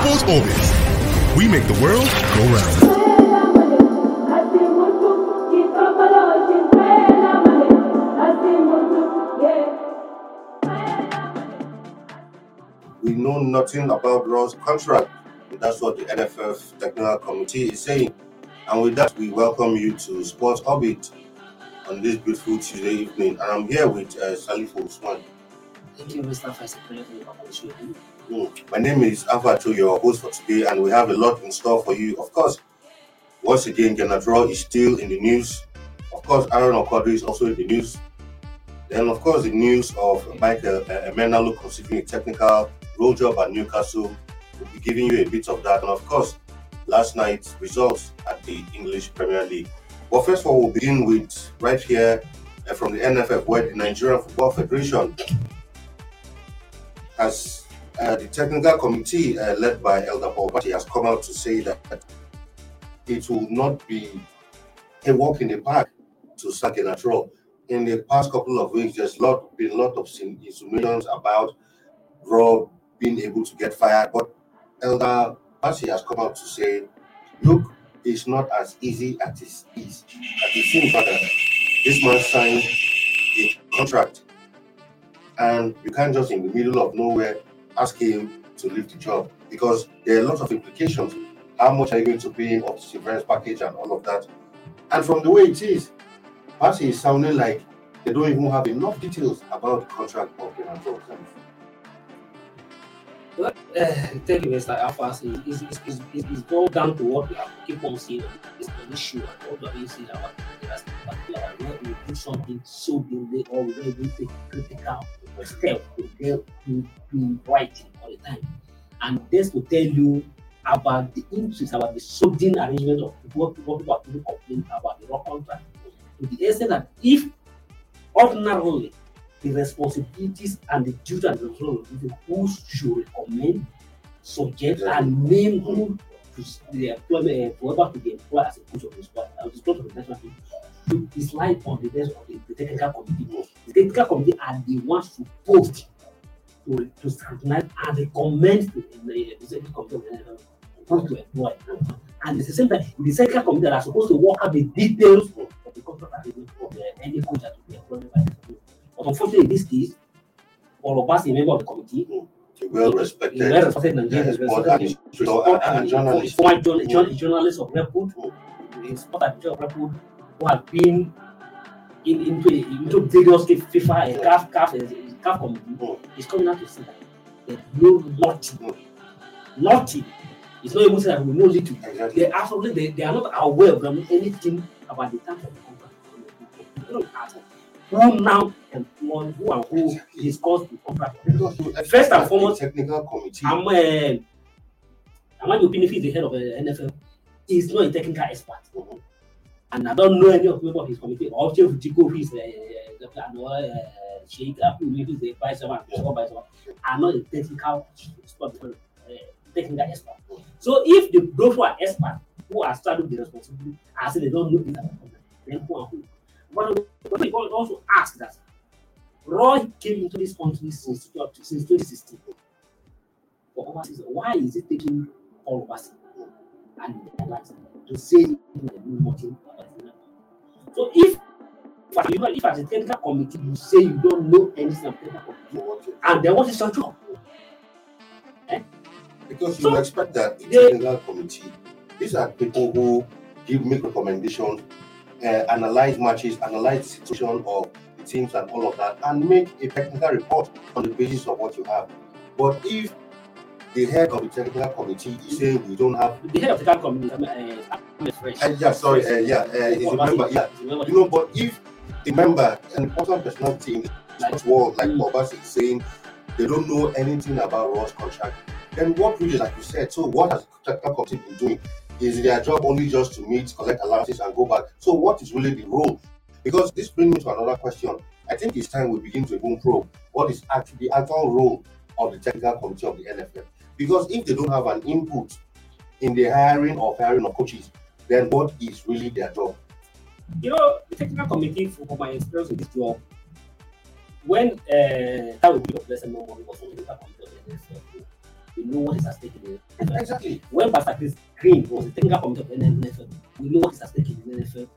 Sports Orbit. We make the world go round. We know nothing about Rohr's contract. That's what the NFF Technical Committee is saying. And with that, we welcome you to Sports Orbit on this beautiful Tuesday evening. And I'm here with uh, Salif Usman. Thank you, Mr. Vice President, for your participation. My name is Afato, your host for today, and we have a lot in store for you. Of course, once again, Gernot Rohr is still in the news. Of course, Aruna Quadri is also in the news. Then, of course, the news of Michael uh, Emenalo considering a technical road job at Newcastle. We'll be giving you a bit of that. And of course, last night's results at the English Premier League. But first of all, we'll begin with right here uh, from the NFF, where the Nigerian Football Federation has uh, the technical committee uh, led by Elder Paul Bassey has come out to say that it will not be a walk in the park to sack a natural. In the past couple of weeks, there's lot been a lot of sin- insinuations about Rohr being able to get fired, but Elder Bassey has come out to say, look, it's not as easy as it is. It seems that uh, this man signed a contract and you can't just in the middle of nowhere ask him to leave the job because there are lots of implications. How much are you going to pay of severance package and all of that? And from the way it is, Bassey is sounding like they don't even have enough details about the contract of Gernot Rohr. Well, uh, thank you, Mr. Alphas. It's, it's, it's, it's, it's all down to what we have keep on seeing. It's an issue and the particular where we do something so big or take critical step to get to be writing all the time. And this will tell you about the interest, about the sudden arrangement of what, what people are really complaining about the Rohr contract. To the extent that if ordinarily the responsibilities and the duty and the responsibility who should recommend, suggest, and name who to the employment, uh, whoever to be employed as a coach of the squad, uh, the squad of the national team, should is lying on the desk of the, the technical committee. The technical committee are the ones supposed to, to scrutinize and recommend to the executive committee of the uh, who to employ. And at the same time, the technical committee are supposed to work out the details of the contract agreement of uh, any that will be employed by the committee. But unfortunately, in this case, all of us, a member of the committee, well a respected Nigerian sport respected and, and journalist. former journal- journal- journalist of repute, a sport administrator of repute, who have been in, into into various FIFA and CAF CAF and CAF committee, Mm. is coming out to say that they know nothing, nothing. It's not even saying that we know little. Exactly. They absolutely they, they are not aware of them anything about the terms of the contract. They don't ask Who now employ who and who discuss the contract? Because First and foremost, the technical committee. I'm uh, Amani Opinifi is the head of the NFL. He's not a technical expert. Mhm. And I don't know any of the members of his committee. Or Chief Tiko, who is uh, Dr. Anwar uh, Sheikh who is the vice chairman, yeah. vice chairman. I'm not a technical sport, uh, technical expert. So if the those who are experts, who are starting the responsibility, I say they don't know this then who are who? But we also ask that Rohr came into this country since, since 2016 for over Why is it taking all of us and to say nothing? So if you, if as a technical committee you say you don't know anything about technical committee and what is your job? Because So, you expect that the technical committee, these are people who give make recommendations, uh, analyze matches, analyze the situation of the teams and all of that, and make a technical report on the basis of what you have. But if the head of the technical committee is saying we don't have, The head of the technical committee, uh, Ahmed Fresh. uh, yeah, sorry, uh, yeah, uh, he's a member, yeah, you know, but if a member, an important personality in the world, like Mm. Bobas is saying, they don't know anything about Rohr's contract, then what really, like you said, so what has the technical committee been doing? Is their job only just to meet, collect allowances, and go back? So, what is really the role? Because this brings me to another question. I think it's time we begin to even probe what is actually the actual role of the technical committee of the NFF. Because if they don't have an input in the hiring or firing of coaches, then what is really their job? You know, the technical committee, from my experience in this job, when uh, that would be the blessed moment was on the committee of the NSF, we know what is at stake in the NFL. Exactly. When Pastor Chris Green was the technical committee of the NFL, we know what is at stake in the NFL.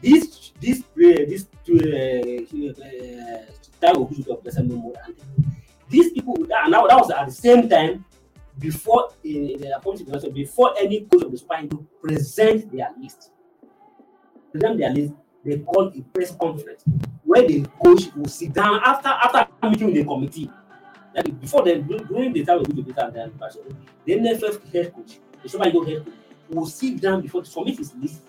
This this uh, this uh, uh, Bishop of Memory, and these people and now that was at the same time before uh, the appointed council, before any coach of the Super Eagles present their list, present their list, they call a press conference where the coach will sit down after after meeting the committee. Is, before then, during the time of the debate and the NFL head coach, the Super Eagles head coach, will sit down before to submit his list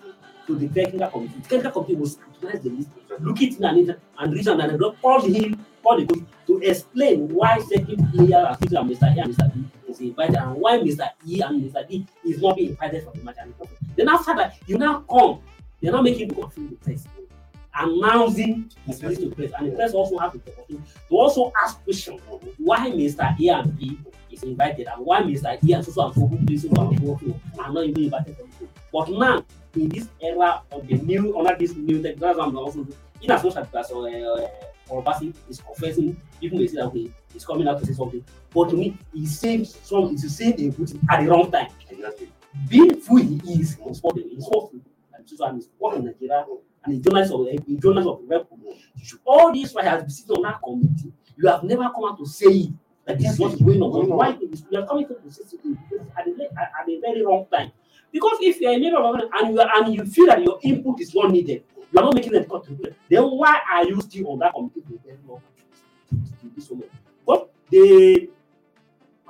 to the technical committee. The technical committee will scrutinize the list, look it in and and reason and call him, the to explain why certain player are Mr. A and Mr. B is invited and why Mr. E and Mr. D is not being invited for the match. And then after that, you now come, they not making go through the test, announcing his list to press, and the press also have the opportunity to also ask questions why Mr. A and B is invited and why Mr. E and so so and so who plays so and so are not even invited. But now, in this era of the new, under this new tech, that's what I'm also in as much as uh, Obasi is confessing, people may say that okay, he's coming out to say something. But to me, he says some he's saying a good at the wrong time. Exactly. Being who he is in sport, in sport, and so and he's working in Nigeria and a journalist of a journalist of the all this why has been sitting on that committee. You have never come out to say it that this is what is going on. Why you are coming to say something at a, very wrong time? Because if you are a member of and you are, and you feel that your input is not needed, you are not making any contribution, then why are you still on that committee to very long to this moment? But the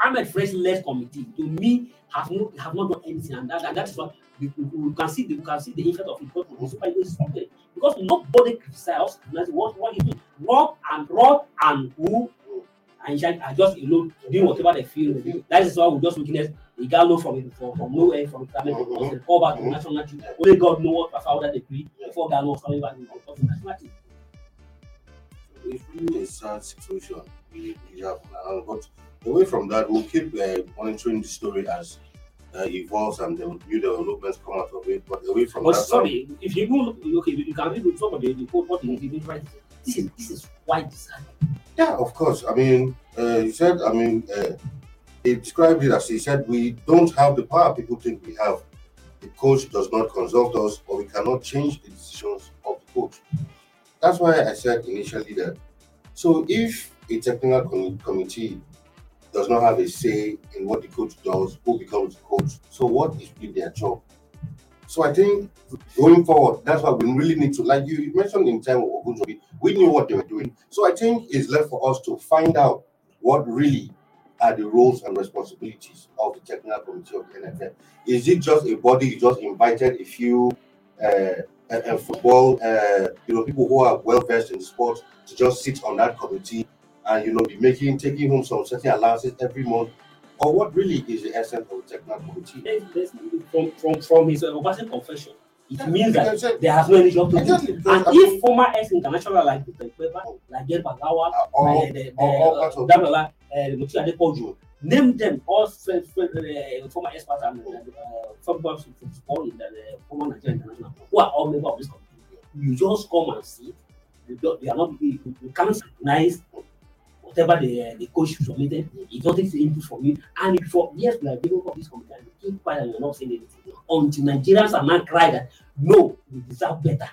Ahmed Fresh led committee to me have not have not done anything, and that and that's what we, we, we can see the, we can see the effect of. But the Super is something because nobody criticizes what what he did. Rob and Rob and who and Shaq are just alone doing whatever they feel. That is why we just witness Ighalo from from, from nowhere from because they call back to national team. Only God knows what Rafa that degree before Galo was coming back to national team. It's really a sad situation we, we have now. But away from that, we'll keep uh, monitoring the story as uh, evolves and the new developments come out of it. But away from But that, sorry, if you go okay, you can read some of the report what he did right. This is this is. Yeah, of course. I mean, uh, he said, I mean, uh, he described it as he said, we don't have the power people think we have. The coach does not consult us, or we cannot change the decisions of the coach. That's why I said initially that. So if a technical com- committee does not have a say in what the coach does, who becomes the coach, so what is really their job? So I think going forward, that's why we really need to, like you mentioned in time we knew what they were doing. So I think it's left for us to find out what really are the roles and responsibilities of the technical committee of the NFL. Is it just a body you just invited a few uh, uh, football, uh, you know, people who are well versed in sport to just sit on that committee and you know be making taking home some certain allowances every month, or what really is the essence of the technical committee? Let's- let's- From from from his uh, confession, it means that there has no any job to do. Exactly, And if former ex international like Kweba, like Gail Bagawa, uh, all, like the, the, all, all uh, parts of Damola, uh, Mutiu Adepoju, name them all uh, former experts and football football in the former Nigerian international who are all members of this committee. You just come and see. You don't, they are not. You, you can't scrutinize whatever the uh, the coach submitted. He doesn't take input from you. And for years we have given for this committee, and you keep quiet and you're not saying anything until Nigerians are not crying that no, we deserve better.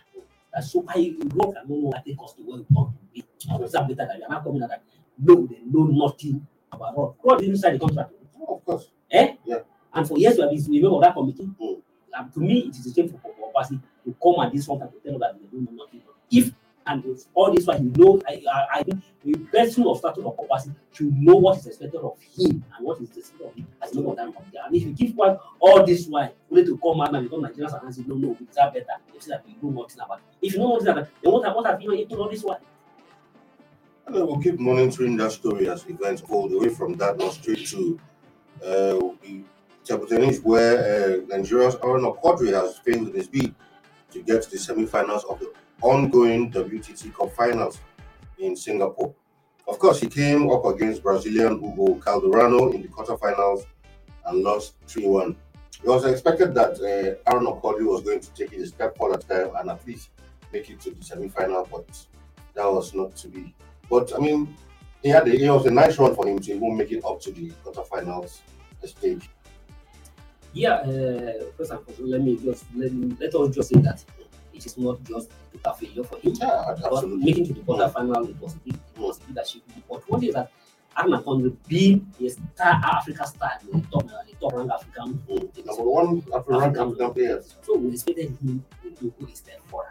That's so why you know can know what take us to where we want to be. And we deserve better than are not coming at that. No, they know nothing about us. God didn't sign the contract. Oh, of course. Eh? Yeah. And for years we have been a member of that committee. Mm. Um, to me, it is a shame for Obasi to come at this one and to tell us that they don't know nothing. If and all this while you know, I, I, I think the of status of Obasi should know what is expected of him and what is expected of him as member of that committee. And if you give one all this while, only to come out and become Nigerians and say, no, no, we deserve better. They say that we know nothing about it. If you know nothing about it, then what, have- what have you eaten all this while? We'll keep monitoring that story as events unfold. Away from that, now straight to uh, the where uh, Nigeria's Aruna Quadri has failed in his bid to get to the semi-finals of the ongoing WTT Cup Finals in Singapore. Of course, he came up against Brazilian Hugo Calderano in the quarterfinals and lost 3-1. It was expected that uh, Aruna Quadri was going to take it a step further time and at least make it to the semi-final, but that was not to be. But I mean, he had a, it was a nice run for him to even make it up to the quarterfinals stage? Yeah, uh, first and foremost, let me just let, let us just say that it is not just a failure for him. Yeah, But absolutely. making to the quarterfinal, it was big, it was leadership. But one thing is that Aruna Quadri being a star Africa star, the top, uh, the top ranked African, Mm. Number one African African players. so we expected him to go a step forward.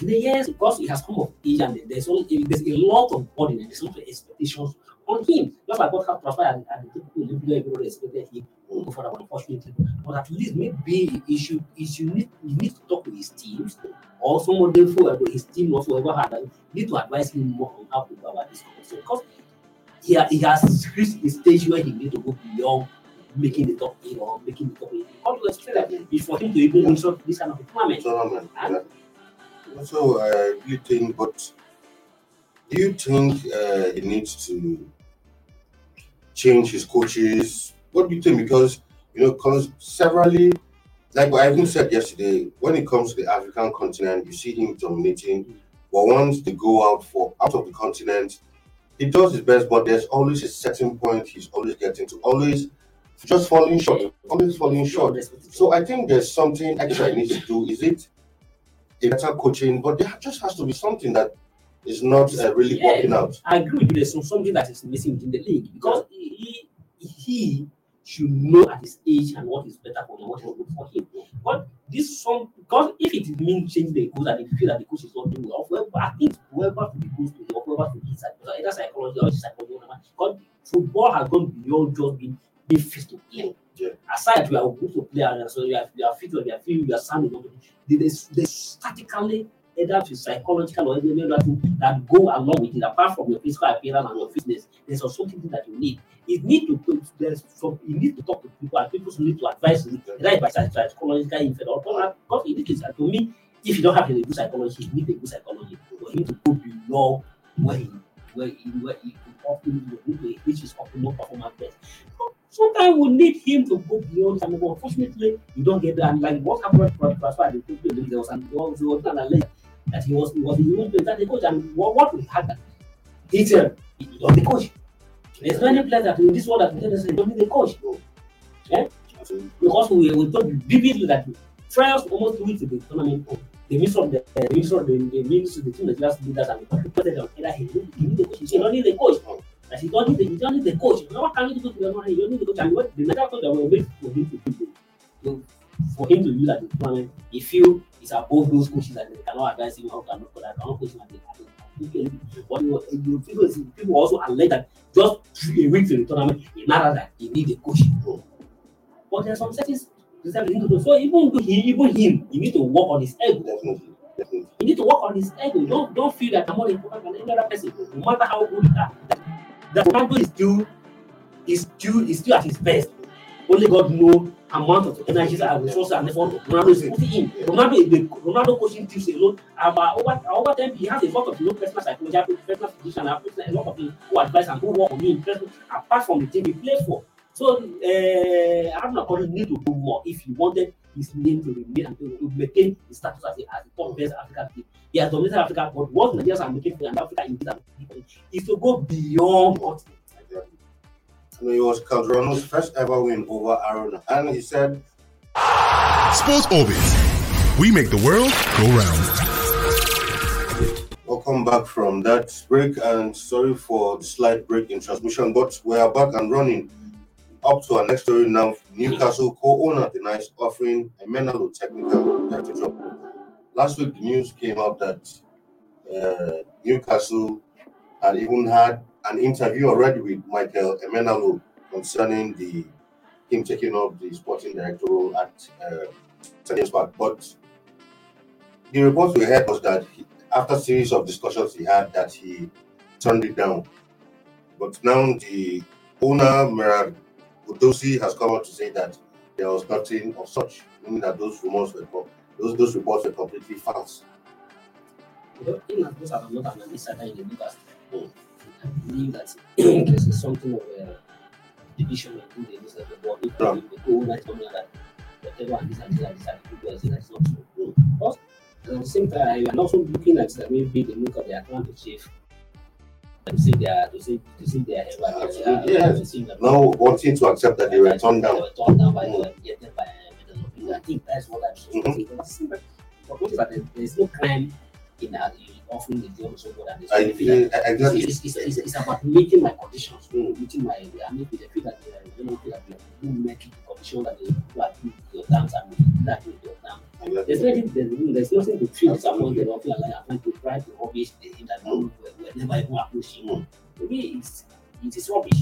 And then, yes, because he has come of age and there's only there's a lot of burden and there's a lot of expectations on him. Just like what transpired at the typical Olympic expected him to go forward, unfortunately. But at least maybe he should he should need, he needs to talk with his teams or someone for his team or whoever had need to advise him more on how to go about this competition. Because he, ha- he has reached a stage where he need to go beyond making the top eight or making the top eight. To explain that it's for him to even some- this kind of tournament. tournament. Yeah. So I really think, but do you think uh, he needs to change his coaches? What do you think? Because you know, because severally, like I even said yesterday, when it comes to the African continent, you see him dominating. But once they go out for out of the continent, he does his best, but there's always a certain point he's always getting to, always just falling short, always falling short. So I think there's something extra he needs to do. Is it a better coaching? But there just has to be something that is not uh, really Yeah. working out. I agree with you. There's something that is missing within the league because he, he he should know at his age and what is better for him, what is good for him. But this some because if it means changing the coach and you feel that the coach is not doing well, whoever I think whoever to be coach to or whoever to be side, either psychology or psychology, whatever. Because football has gone beyond just being being fit to play. Yeah. Aside you are good to play and so you are you are fit you are feel you are sound they, they, they statically either to psychological or any other thing that go along with it, apart from your physical appearance and your fitness, there's also something that you need. You need to there's some you need to talk to people and people need to advise you, either by psych- psychological infant or because in this case, to me, if you don't have a good psychology, you need a good psychology. For him to go beyond where he where he where he could optimally which is optimal performance best. Sometimes we need him to go beyond and unfortunately you don't get that. And like what happened for transfer there was an there was, an alert that he was he was the young player that the coach and what, what we had that he said he was the coach. There's many players that in this world that tell us don't need the coach Absolutely. Eh? because we we told vividly that trials almost two weeks in the tournament. The minister of the the minister of the, the minister the team Nigeria's leaders and the president either he need he need the coach. He said, "You don't need the coach." That he don't need the he don't need the coach. Now what can you do to the tournament? You don't need the coach. And what the Nigeria coach that will wait for him to do to for him to use at the tournament, he feel he's above those coaches and they cannot advise him how cannot that cannot coach him at the at the- at the Olympics. But you- people people also alert that just a week to the tournament, he matter that he need a coach. But there's some certain reserve he need to do. So even though he, even him, he need to work on his ego. Definitely. Definitely. He need to work on his ego. Don't don't feel that I'm more important than any other person, no matter how good you are. That Ronaldo is still is still is still at his best. Only God know amount of energy and resources and effort Ronaldo is putting in. Ronaldo the Ronaldo coaching teams alone. About over over time, he has a lot of you know, personal psychology, personal physician, and a lot of people who advise and who work on him. Apart from the team he play for. So uh, Aruna Quadri need to do more if he wanted his name to remain and to, maintain his status as, a, as the top best African team. He has dominated Africa, but what Nigerians are looking for in Africa in this is to go beyond what. It was Calderano's first ever win over Aruna, and he said, Sports Orbit. We make the world go round. Welcome back from that break, and sorry for the slight break in transmission, but we are back and running. Up to our next story now. Newcastle co-owner denies offering Emenalo technical job. Last week, the news came out that uh, Newcastle had even had an interview already with Michael Emenalo concerning the him taking up the sporting director role at uh. Park. But the report we heard was that he, after series of discussions he had, that he turned it down. But now the owner, Mehrdad Ghodoussi, has come out to say that there was nothing of such, meaning that those rumors were those those reports were completely false. Believe that this is something of a division within the Newcastle board. If Yeah. the owner is something that whatever this and this and this and people are saying that it's not true. But at the same time, I'm also looking at that maybe the look of the Atlantic chief to see their to see to see their Absolutely, yes. Now wanting to accept that they were turned They down. were turned down by Mm. yeah, by uh, I think that's what I'm saying. Mhm. But is that? There's no crime in uh, in offering the job so good and there's I feel benefit. exactly. It's, it's, it's, it's about meeting my conditions, Mm. meeting my, I mean, the feel that, they you know, feel that you make it the condition that you are doing your dance and you like doing your dance. There's nothing, there's, there's nothing to feel disappointed or feel like I'm trying to try to rubbish the thing that Mm. we we never even approaching. Mm. To me, it's, it is rubbish.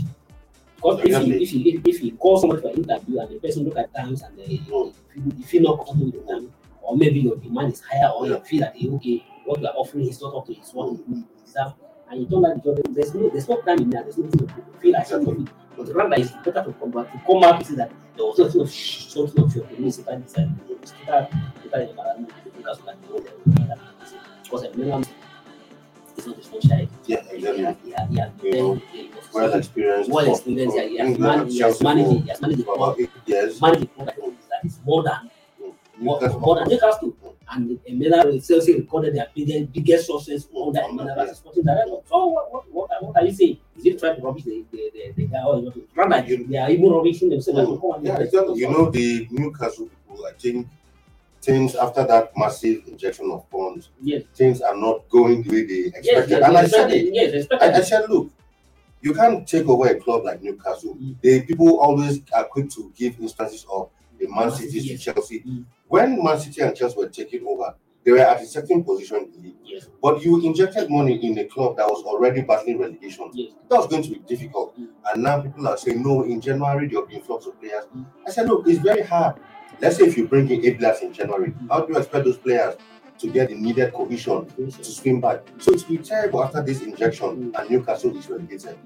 Because if you, if you, if you call someone for an interview and the person look at dance and they, Mm. if you, if you not comfortable with the dance, or maybe your demand is higher, or you feel that okay, what you are offering is not up to his what he deserve, and you don't like the job, there's no there's no crime in that, there's nothing to feel like Exactly. but rather it's better to come back to come out to see that there was something of sh- something of your that decided to start start environment because like because a million is not a small child. Yeah, Yeah, exactly. yeah, yeah. You know, Well experienced. well experienced, yeah, England managed, he has managed, it, he has managed years. managed the that is more than more, Newcastle- more than Newcastle. And Emela itself recorded their biggest, biggest success under yeah. as sporting director. So what, what, what, what are you saying? Is it trying to rubbish the, the, the, the guy or? Rather, You- they are even rubbishing themselves. And Yeah, exactly. You know, the Newcastle people, I think things after that massive injection of funds, yes, things are not going the way they expected. yes, and I said it. yes, I, I said, look, you can't take over a club like Newcastle. Mm. The people always are quick to give instances of the Man City City, to Chelsea. When Man City and Chelsea were taking over, they were at a certain position in the league. Yes, But you injected money in a club that was already battling relegation. yes. That was going to be difficult. Mm. And now people are saying, no, in January there'll be influx of players. Mm. I said, look, it's very hard. Let's say if you bring in eight players in January, Mm. how do you expect those players to get the needed cohesion to swim back? So it's been terrible after this injection, Mm. and Newcastle is relegated.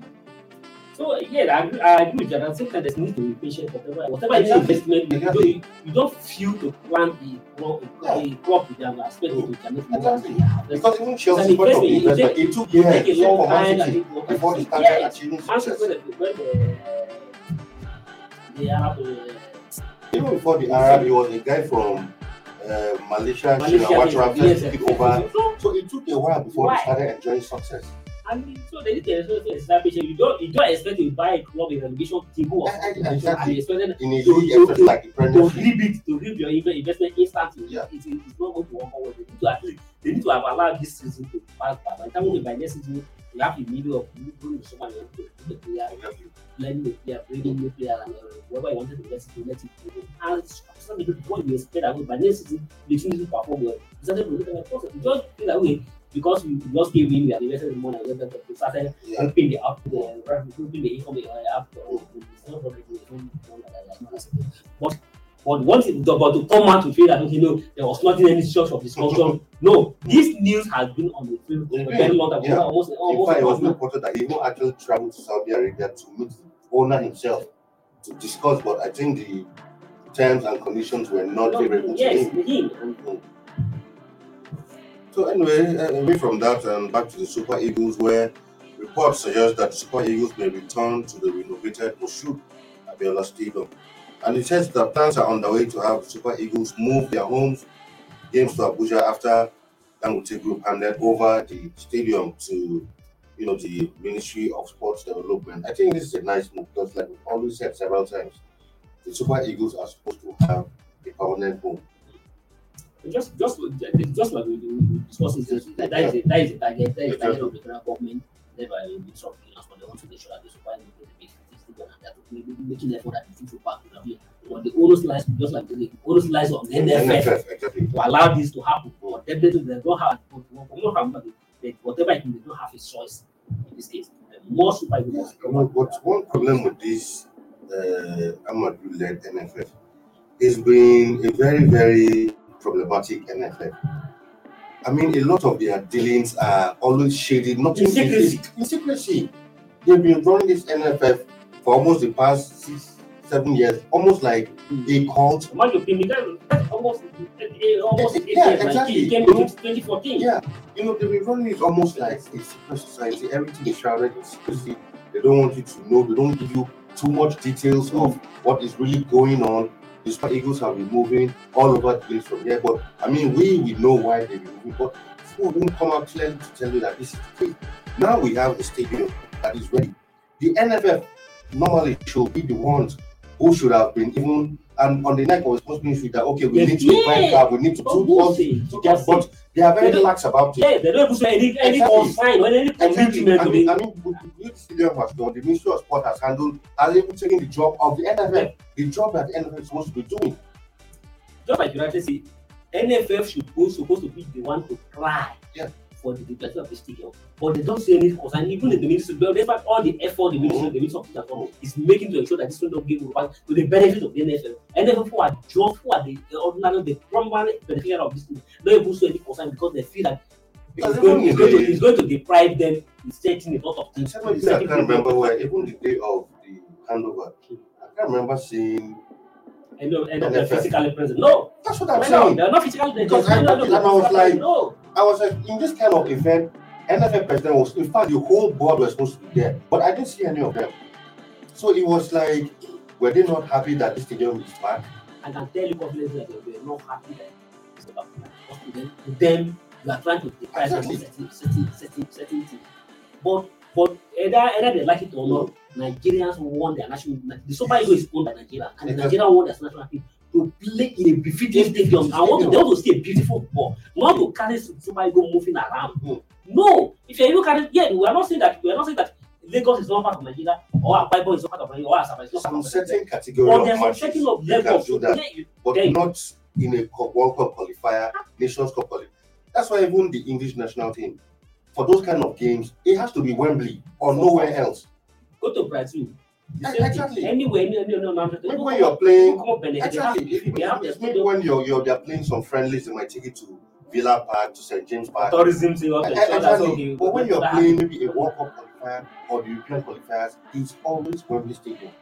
So yeah, I agree, I agree with you. And the time, there's need to be patient. Whatever, whatever is Exactly. investment, you, Exactly. don't, you don't feel to plant a crop, a, a crop with them, expect it to Exactly. yeah, Because even Chelsea, part of the investment. investment, It it took it years take a long time. Before they yeah, started achieving Man City success. when they- they, they have uh, Even before the Arab, he was a guy from uh, Malaysia, Malaysia, Shinawatra, yes, it yes, over. yes. So, So it took a while before Why? they started enjoying success. Mean, so they need to expect to. You don't, you don't expect to buy a club in relegation team who was I- I- and exactly. you expect them In a To- league, to- especially like the to reap it, to reap your investment instantly. Yeah. It, it, it's not going to work out. They need to at least, they need to have allowed this season to pass by. By the time we by next season, you have the middle of someone else to the player, learning the player, bringing new player, and uh, whoever you wanted to let it, let it go. And the what you expect that. By next season, the team will perform well. It's not going to look like You just feel that way because you just gave in, you have invested the money, and then you started Yeah. helping the output, uh, helping the income after. It's it's not- it's not. But but once it but to come out to feel that okay, no, there was not any source of discussion. no, this news has been on the field for a very long time. Yeah. Almost In almost fact, it was reported that he even actually traveled to Saudi Arabia to meet the owner himself to discuss, but I think the terms and conditions were not no, favorable to yes, him. him. And So anyway, uh, away from that and back to the Super Eagles, where reports suggest that Super Eagles may return to the renovated Moshood Abiola Stadium. And it says that plans are underway to have Super Eagles move their homes games to Abuja after Dangote Group handed over the stadium to you know the Ministry of Sports Development. I think this is a nice move because like we've always said several times, the Super Eagles are supposed to have a permanent home. Just just just like we discussed that that is a, that is a target, that is a target of the federal government led by Minister of Finance, but they want to make sure that the Super Eagles will be and they're making effort that the thing to back the But the onus lies just like the onus lies on NFF. NFF, to allow this to happen. But definitely they don't have, they they, whatever it is, they don't have a choice in this case. The more super Yeah, Eagles you know, but one problem with this uh, Amaju led NFF is being a very, very problematic NFF. I mean, a lot of their dealings are always shady, not In secrecy. In secrecy. They've been running this NFF for almost the past six, seven years, almost like a cult. Mind your opinion, that- that's almost eh, almost eight Yeah, years. Like exactly. it came in 2014. Yeah, you know, they've been running it almost like a secret society. Everything is shrouded in secrecy. They don't want you to know. They don't give you too much details of what is really going on. The Eagles have been moving all over the place from here. But I mean, we we know why they've been moving. But people won't come out clearly to tell you that this is the case. Now we have a stadium that is ready. The NFF normally should be the ones who should have been even and on the night of responsibility that okay, we Yes, need to yeah. find out, we need to do all see. to get, but they are very They lax about it. Yeah, they don't say any any Exactly. consign or any Exactly. commitment I mean, I mean, the stadium was done, the Ministry of Sport has handled, has even taken the job of the NFF, the job that the NFF is supposed to be doing. just like you rightly say, NFF should go supposed to be the one to cry Yeah. For the development of the stadium. But they don't see any concern. Even in the ministry, but despite all the effort the ministry, the ministry of Food and is making to ensure that this will not give back to the benefit of the NFF. NFF who are just who are the ordinary, the primary beneficiary of this thing, don't even show any concern because they feel that it's going, it's, going to, it's going to deprive them in setting a lot of And things. I can't remember where, even the day of the handover, I can't remember seeing. And, no- and they're NFF. physically present. No, That's what I'm no, saying. they're not physically present. Because I- no, I was like- no. I was like, in this kind of event, NFF president was, in fact, the whole board was supposed to be there, but I didn't see any of them. So it was like, were they not happy that this stadium is back? I can tell you confidently that they were not happy that it's. Because to them, to them, you are trying to deprive them of certain, certain, certain, certain things. But, but either, either they like it or not, Nigerians won their national. The Super Eagles is owned by Nigeria, and Exactly. Nigeria won their national team to play in a befitting stadium. I want to, they want to see a beautiful ball, not to carry Super Eagles moving around. Mm. No, if you even carry, yeah, we are not saying that we are not saying that Lagos is not part of Nigeria or Akwa Ibom is not part of Nigeria or Asaba is not part of Nigeria. certain category But of matches, setting of you can do that, you- but Yeah. not in a World Cup qualifier, Nations Cup qualifier. That's why even the English national team, for those kind of games, it has to be Wembley or nowhere else. Go to Brazil. The Yeah, same exactly. Anywhere, any, any, no, no, no, Maybe when you're playing, come on, they have- exactly. If, they have their if, maybe when you're, you're they're playing some friendlies, they might take it to Villa Park, to St James Park. tourism thing of Eh, the eh, so that's Exactly. But when you're playing maybe a World Cup qualifier or the European qualifiers, it's always Wembley Stadium.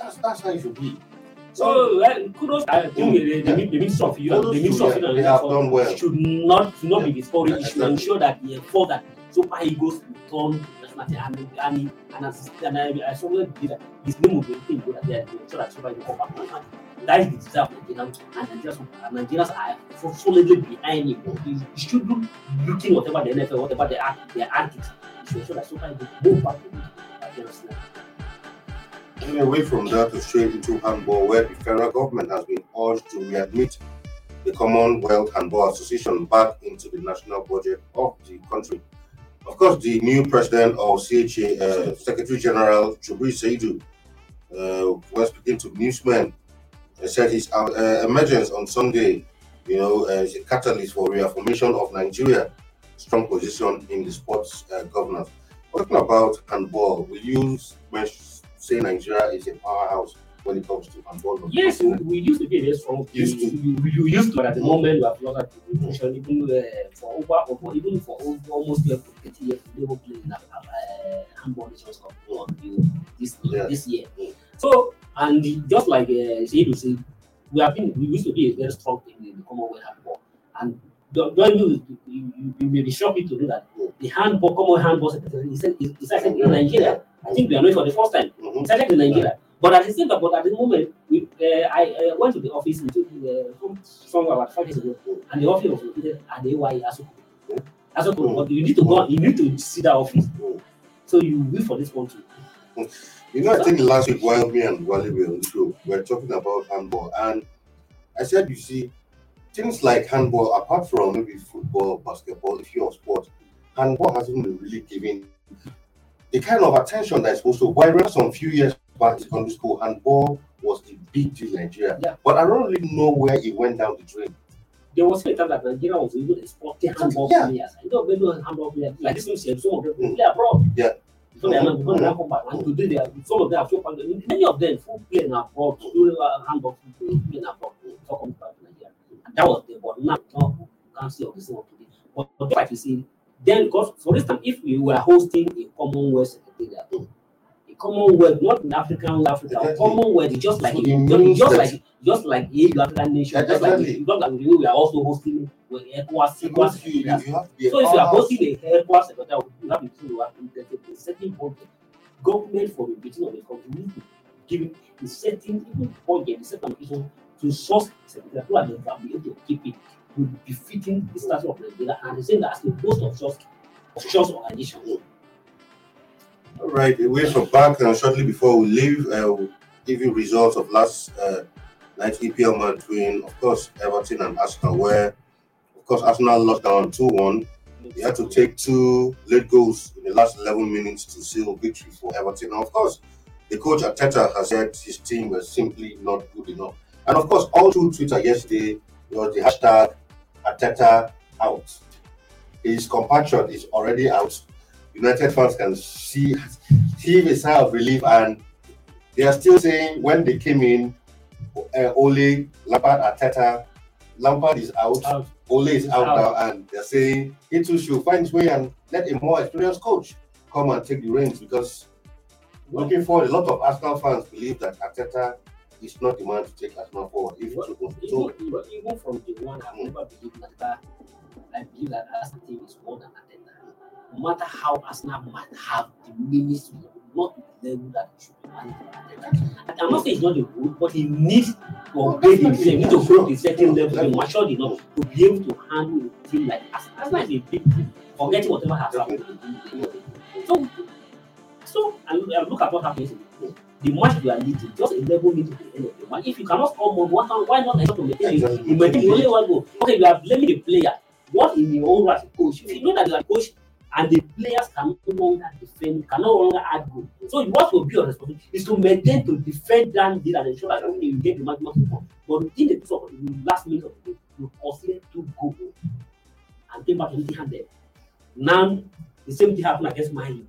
That's that's how it should be. So well, kudos. I think the, the, the, the minister of you, the minister of to them. Finance They have done well. should not should not be Yeah. discouraged. It should ensure that the effort that Super Eagles return national team and and and, as, and uh, I, I strongly believe that his name will be they are to ensure that Super Eagles come back. the. That is the desire of Nigerians and Nigerians and Nigerians are so solidly behind him. He, he should be looking whatever the NFL, whatever they are, their antics. He should that Super Eagles back to the Nigerians. Moving away from that to straight into handball, where the federal government has been urged to readmit the Commonwealth Handball Association back into the national budget of the country. Of course, the new president of CHA, uh, Secretary General Chubri Seidu, uh, when speaking to newsmen, uh, said his uh, uh, emergence on Sunday, you know, uh, is a catalyst for reaffirmation of Nigeria strong position in the sports uh, governance. Talking about handball, we use when say Nigeria is a powerhouse when it comes to handball. Yes, we, we used to be a very strong team. Used to. You, you used to, but at the moment we have lost that position. Even uh, for over, over, even for over, almost 12 to 30 years, we never played in a uh, handball nations cup this Yeah. this year. So, and just like uh, Seidu said, we have been, we used to be a very strong team in the Commonwealth handball, and don't don't you, you, you, may be shocked to know that the handball, Commonwealth handball is is- is actually in Nigeria. I think we are knowing for the first time. Mhm. It's actually in Nigeria. But at the same time, but at the moment, we, uh, I uh, went to the office in, uh, from, from about five years ago, and the office was located at the AY Asoko. Mm. Asoko, Mm. but you need to go, you need to see that office. Mm. So you wait for this one too. You know, I think last week while me and Wale were on the show, we were talking about handball, and I said, you see, things like handball, apart from maybe football, basketball, if you're a sport, handball hasn't been really given the kind of attention that's supposed to. Remember some few years in secondary school, handball was a big deal in Nigeria, Yeah. but I don't really know where it went down the drain. There was a time that Nigeria was even exporting handball Yeah. players. I know handball players like this said, Some of them Mm. play abroad. Yeah. Before they are not, are not come back. And today they are, some of them are so funded. Many of them full play in abroad, doing uh, handball play in abroad before coming back to Nigeria. And that was the but now you can't see of this one today. But, but like you see, then because for instance, if we were hosting a Commonwealth Commonwealth, not in African Africa, Exactly. Commonwealth just like So it just like just like a African nation, just like Exactly. just like we are also hosting with ECOWAS, ECOWAS Because you, you have to So if you are hosting a ECOWAS secretariat, you have to what there's a certain budget. Government for the beginning of the country needs to give a certain even budget, a certain allocation to source that who are the able to keep it would be fitting the status of Nigeria and the same as the most of such officials organizations. All right, away from back and shortly before we leave, uh, we'll give you results of last uh, night's EPL match between, of course, Everton and Arsenal, where, of course, Arsenal lost down 2 1. They had to take two late goals in the last 11 minutes to seal victory for Everton. Now, of course, the coach Arteta has said his team was simply not good enough. And of course, all through Twitter yesterday was the hashtag Arteta out. His compatriot is already out. United fans can see see a sigh of relief, and they are still saying when they came in, uh, Ole, Lampard, Arteta, Lampard is out, out. Ole is out, out, now, and they're saying he too should find his way and let a more experienced coach come and take the reins because looking forward, a lot of Arsenal fans believe that Arteta is not the man to take Arsenal forward. If well, even, so, even, even from the one, I've never believed that I believe that Arsenal team is more than Arteta. No matter how Arsenal might have the ministry, not the level that it should be I'm not saying it's not a good, but he needs to upgrade himself, he needs to go to a certain level, be matured enough to be able to handle a team like Arsenal. Arsenal is a big team, forgetting whatever has happened. So, so and look at what happens the match you are leading, just a level me to the end of the match. If you cannot score more, what, why not ensure to maintain it? You maintain only one goal. Okay, you are blaming the player. What in your own right coach? If you know that you are coach and the players can no longer defend, can no longer add goal. So what will be your responsibility is to maintain to defend that deal and ensure that okay, you get the maximum score. But within the sort of the last minute of the game, you conceded two goals and came back empty handed. Now the same thing happened against Mali.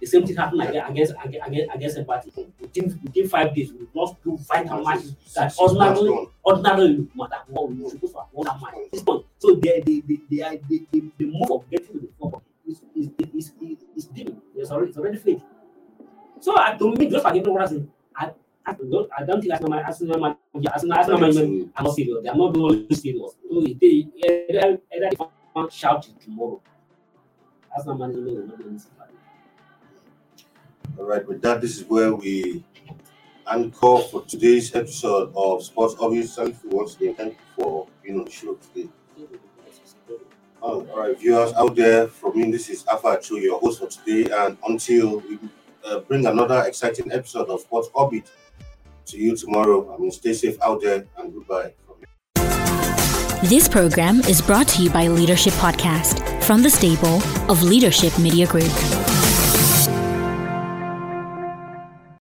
The same thing happened against against against, against Empathy. Within within five days, we lost two vital matches that ordinarily ordinarily matter. We to have won that match. This point. So the the the the, the, the, the move of getting to the football is is is is, is deep. It's already it's already fake. So I to me, just forget what I said. I I don't, I don't think Arsenal, Arsenal, Arsenal, Arsenal, Arsenal are not serious. They are not really serious. So they either, either they shout it tomorrow. Arsenal management will not do anything. All right, with that, this is where we anchor for today's episode of Sports Obviously. Once again, thank you for being on the show today. All right, viewers out there, from me, this is Alpha Cho, your host for today. And until we uh, bring another exciting episode of Sports Orbit to you tomorrow, I mean, stay safe out there and goodbye. This program is brought to you by Leadership Podcast from the stable of Leadership Media Group.